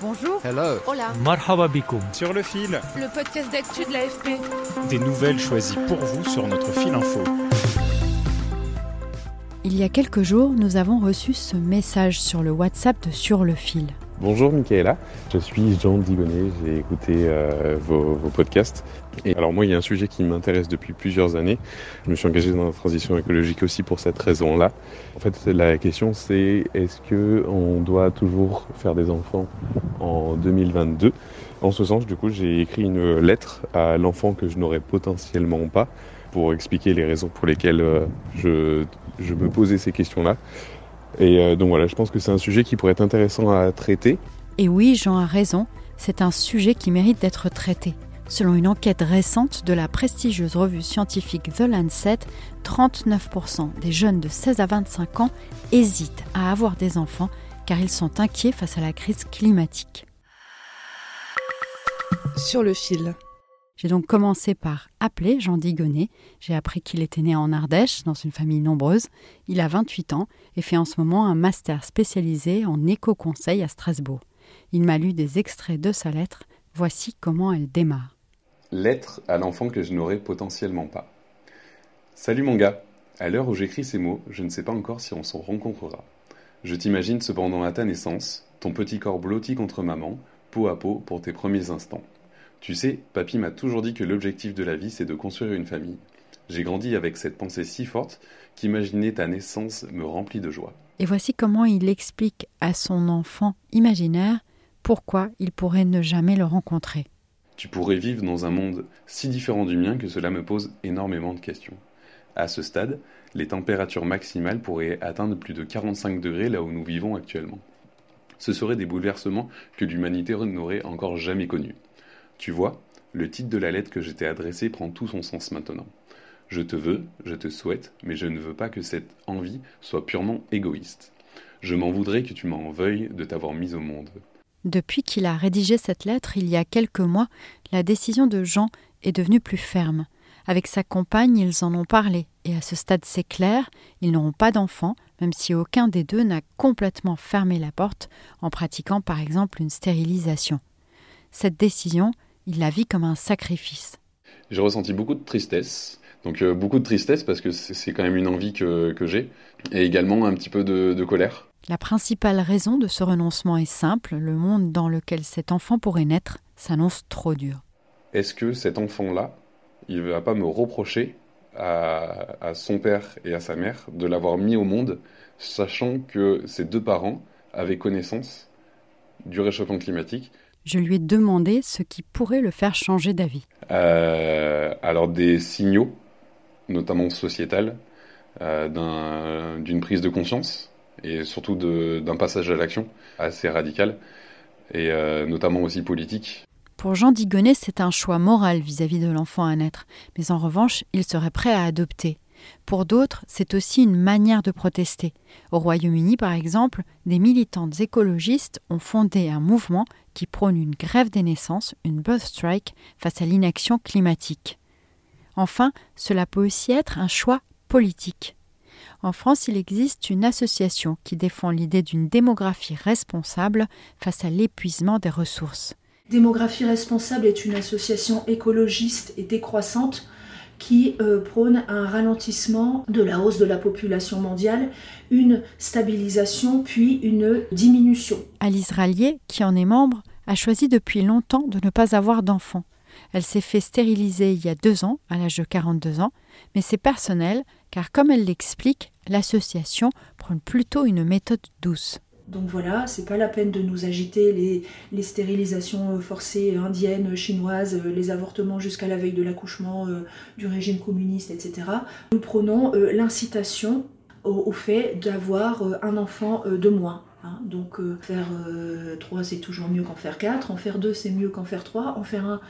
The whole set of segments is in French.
Bonjour. Hello. Hola. Marhaba bikoum. sur le fil. Le podcast d'actu de l'AFP. Des nouvelles choisies pour vous sur notre fil info. Il y a quelques jours, nous avons reçu ce message sur le WhatsApp de Sur le fil. Bonjour Michaela, je suis Jean Digonnet, j'ai écouté euh, vos, vos podcasts. Alors moi il y a un sujet qui m'intéresse depuis plusieurs années. Je me suis engagé dans la transition écologique aussi pour cette raison-là. En fait la question c'est est-ce que on doit toujours faire des enfants en 2022 En ce sens du coup j'ai écrit une lettre à l'enfant que je n'aurais potentiellement pas pour expliquer les raisons pour lesquelles euh, je, je me posais ces questions-là. Et euh, donc voilà, je pense que c'est un sujet qui pourrait être intéressant à traiter. Et oui, Jean a raison, c'est un sujet qui mérite d'être traité. Selon une enquête récente de la prestigieuse revue scientifique The Lancet, 39% des jeunes de 16 à 25 ans hésitent à avoir des enfants car ils sont inquiets face à la crise climatique. Sur le fil. J'ai donc commencé par appeler Jean Digonnet. J'ai appris qu'il était né en Ardèche, dans une famille nombreuse. Il a 28 ans et fait en ce moment un master spécialisé en éco-conseil à Strasbourg. Il m'a lu des extraits de sa lettre. Voici comment elle démarre. Lettre à l'enfant que je n'aurais potentiellement pas. Salut mon gars. À l'heure où j'écris ces mots, je ne sais pas encore si on s'en rencontrera. Je t'imagine cependant à ta naissance, ton petit corps blotti contre maman, peau à peau pour tes premiers instants. Tu sais, papy m'a toujours dit que l'objectif de la vie, c'est de construire une famille. J'ai grandi avec cette pensée si forte qu'imaginer ta naissance me remplit de joie. Et voici comment il explique à son enfant imaginaire pourquoi il pourrait ne jamais le rencontrer. Tu pourrais vivre dans un monde si différent du mien que cela me pose énormément de questions. À ce stade, les températures maximales pourraient atteindre plus de 45 degrés là où nous vivons actuellement. Ce seraient des bouleversements que l'humanité n'aurait encore jamais connus. Tu vois, le titre de la lettre que je t'ai adressée prend tout son sens maintenant. Je te veux, je te souhaite, mais je ne veux pas que cette envie soit purement égoïste. Je m'en voudrais que tu m'en veuilles de t'avoir mise au monde. Depuis qu'il a rédigé cette lettre il y a quelques mois, la décision de Jean est devenue plus ferme. Avec sa compagne, ils en ont parlé, et à ce stade c'est clair, ils n'auront pas d'enfants, même si aucun des deux n'a complètement fermé la porte en pratiquant par exemple une stérilisation. Cette décision, il la vit comme un sacrifice. J'ai ressenti beaucoup de tristesse. Donc euh, beaucoup de tristesse parce que c'est quand même une envie que, j'ai. Et également un petit peu de colère. La principale raison de ce renoncement est simple, le monde dans lequel cet enfant pourrait naître s'annonce trop dur. Est-ce que cet enfant-là, il va pas me reprocher à, à son père et à sa mère de l'avoir mis au monde, sachant que ses deux parents avaient connaissance du réchauffement climatique? Je lui ai demandé ce qui pourrait le faire changer d'avis. Euh, alors des signaux, notamment sociétales, euh, d'un- d'une prise de conscience et surtout d'un passage à l'action assez radical et euh, notamment aussi politique. Pour Jean Digonnet, c'est un choix moral vis-à-vis de l'enfant à naître, mais en revanche, il serait prêt à adopter. Pour d'autres, c'est aussi une manière de protester. Au Royaume-Uni, par exemple, des militantes écologistes ont fondé un mouvement qui prône une grève des naissances, une birth strike, face à l'inaction climatique. Enfin, cela peut aussi être un choix politique. En France, il existe une association qui défend l'idée d'une démographie responsable face à l'épuisement des ressources. Démographie responsable est une association écologiste et décroissante qui euh, prône un ralentissement de la hausse de la population mondiale, une stabilisation puis une diminution. Alice Rallier, qui en est membre, a choisi depuis longtemps de ne pas avoir d'enfant. Elle s'est fait stériliser il y a deux ans, à l'âge de 42 ans, mais c'est personnel, car comme elle l'explique, l'association prône plutôt une méthode douce. Donc voilà, c'est pas la peine de nous agiter les, stérilisations euh, forcées indiennes, chinoises, euh, les avortements jusqu'à la veille de l'accouchement euh, du régime communiste, etc. Nous prenons l'incitation au, fait d'avoir un enfant de moins. Hein. donc faire 3 c'est toujours mieux qu'en faire 4, en faire 2 c'est mieux qu'en faire 3, en faire 1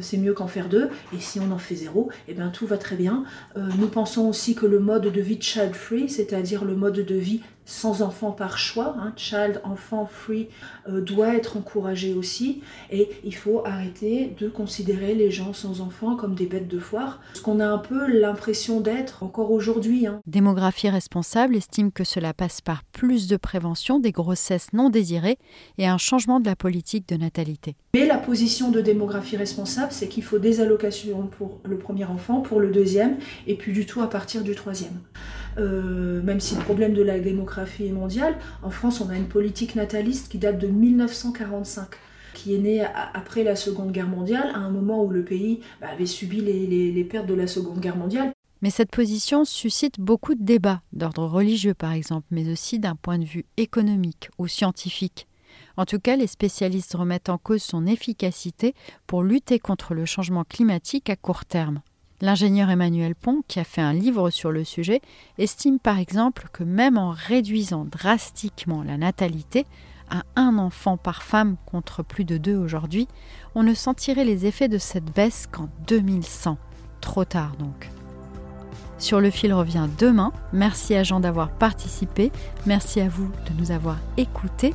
c'est mieux qu'en faire 2, et si on en fait 0, et eh bien tout va très bien. nous pensons aussi que le mode de vie child free, c'est-à-dire le mode de vie sans enfant par choix, hein, child, enfant free, euh, doit être encouragé aussi. Et il faut arrêter de considérer les gens sans enfants comme des bêtes de foire, ce qu'on a un peu l'impression d'être encore aujourd'hui. Hein. Démographie responsable estime que cela passe par plus de prévention des grossesses non désirées et un changement de la politique de natalité. Mais la position de démographie responsable, c'est qu'il faut des allocations pour le premier enfant, pour le deuxième, et puis du tout à partir du troisième. Euh, même si le problème de la démographie est mondial, en France, on a une politique nataliste qui date de 1945 qui est née après la Seconde Guerre mondiale, à un moment où le pays bah, avait subi les, pertes de la Seconde Guerre mondiale. Mais cette position suscite beaucoup de débats, d'ordre religieux par exemple, mais aussi d'un point de vue économique ou scientifique. En tout cas, les spécialistes remettent en cause son efficacité pour lutter contre le changement climatique à court terme. L'ingénieur Emmanuel Pont, qui a fait un livre sur le sujet, estime par exemple que même en réduisant drastiquement la natalité à un enfant par femme contre plus de deux aujourd'hui, on ne sentirait les effets de cette baisse qu'en 2100. Trop tard donc. Sur le fil revient demain. Merci à Jean d'avoir participé. Merci à vous de nous avoir écoutés.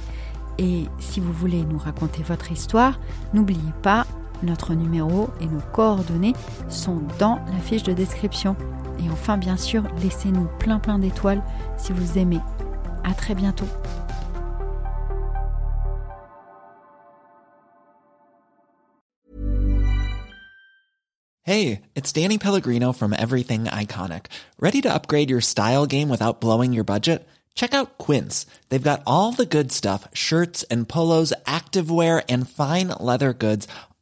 Et si vous voulez nous raconter votre histoire, n'oubliez pas, notre numéro et nos coordonnées sont dans la fiche de description. Et enfin, bien sûr, laissez-nous plein plein d'étoiles si vous aimez. À très bientôt. Hey, it's Danny Pellegrino from Everything Iconic. Ready to upgrade your style game without blowing your budget? Check out Quince. They've got all the good stuff shirts and polos, activewear, and fine leather goods